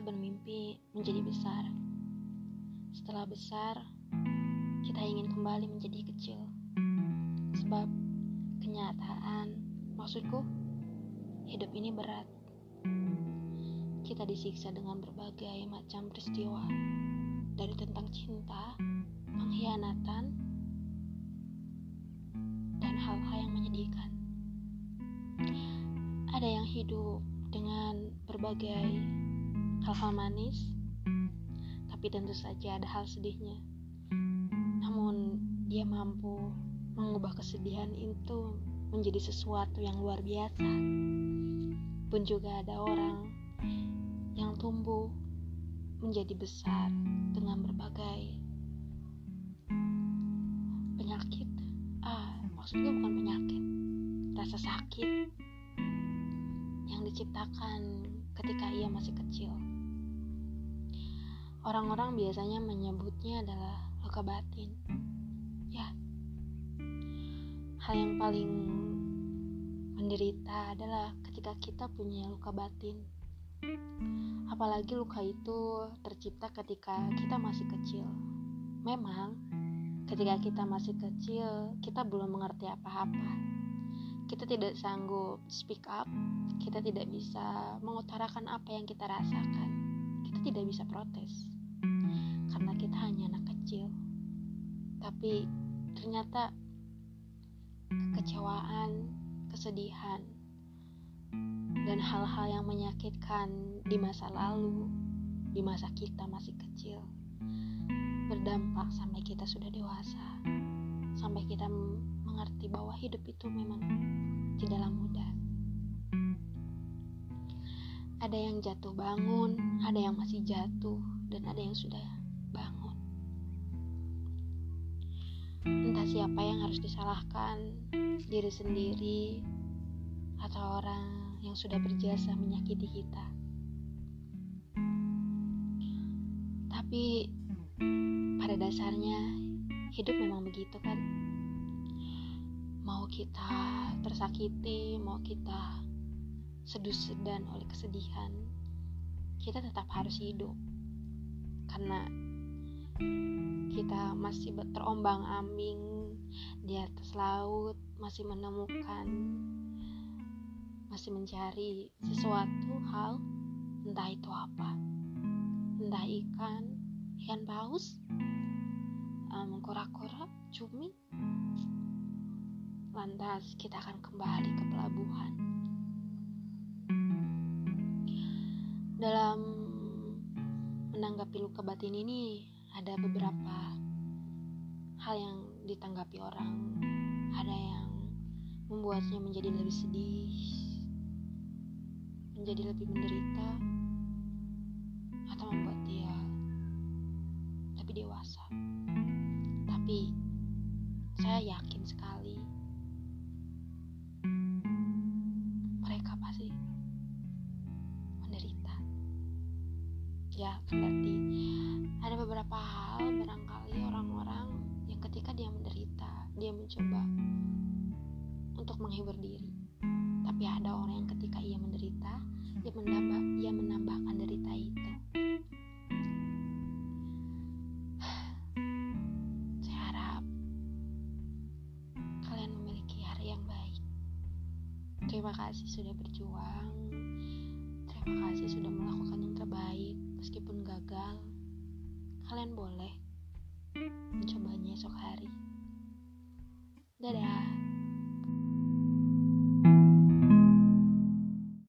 kita bermimpi menjadi besar. Setelah besar, kita ingin kembali menjadi kecil. Sebab kenyataan, maksudku, hidup ini berat. Kita disiksa dengan berbagai macam peristiwa, dari tentang cinta, pengkhianatan, dan hal-hal yang menyedihkan. Ada yang hidup dengan berbagai hal-hal manis, tapi tentu saja ada hal sedihnya. Namun, dia mampu mengubah kesedihan itu menjadi sesuatu yang luar biasa. Pun juga ada orang yang tumbuh menjadi besar dengan berbagai penyakit. Ah, maksudnya bukan penyakit, rasa sakit yang diciptakan ketika ia masih kecil. Orang-orang biasanya menyebutnya adalah luka batin. Ya, hal yang paling menderita adalah ketika kita punya luka batin. Apalagi luka itu tercipta ketika kita masih kecil. Memang, ketika kita masih kecil, kita belum mengerti apa-apa. Kita tidak sanggup speak up, kita tidak bisa mengutarakan apa yang kita rasakan. Kita tidak bisa protes karena kita hanya anak kecil. Tapi ternyata kekecewaan, kesedihan, dan hal-hal yang menyakitkan di masa lalu, di masa kita masih kecil, berdampak sampai kita sudah dewasa, sampai kita mengerti bahwa hidup itu memang tidaklah mudah. Ada yang jatuh bangun, ada yang masih jatuh, dan ada yang sudah bangun. Entah siapa yang harus disalahkan, diri sendiri atau orang yang sudah berjasa menyakiti kita. Tapi pada dasarnya hidup memang begitu kan. Mau kita tersakiti, mau kita seduh-sedan oleh kesedihan, kita tetap harus hidup. Karena kita masih terombang ambing di atas laut masih menemukan masih mencari sesuatu hal entah itu apa. Entah ikan ikan paus um, kura-kura cumi lantas kita akan kembali ke pelabuhan. Dalam menanggapi luka batin ini ada beberapa hal yang ditanggapi orang. Ada yang membuatnya menjadi lebih sedih menjadi lebih menderita atau membuat dia lebih dewasa. Tapi saya yakin sekali ya berarti ada beberapa hal barangkali orang-orang yang ketika dia menderita dia mencoba untuk menghibur diri. Tapi ada orang yang ketika ia menderita dia menambah dia menambahkan derita itu. Saya harap kalian memiliki hari yang baik. Terima kasih sudah berjuang. Terima kasih sudah melakukan yang terbaik meskipun gagal, kalian boleh mencobanya esok hari. Dadah.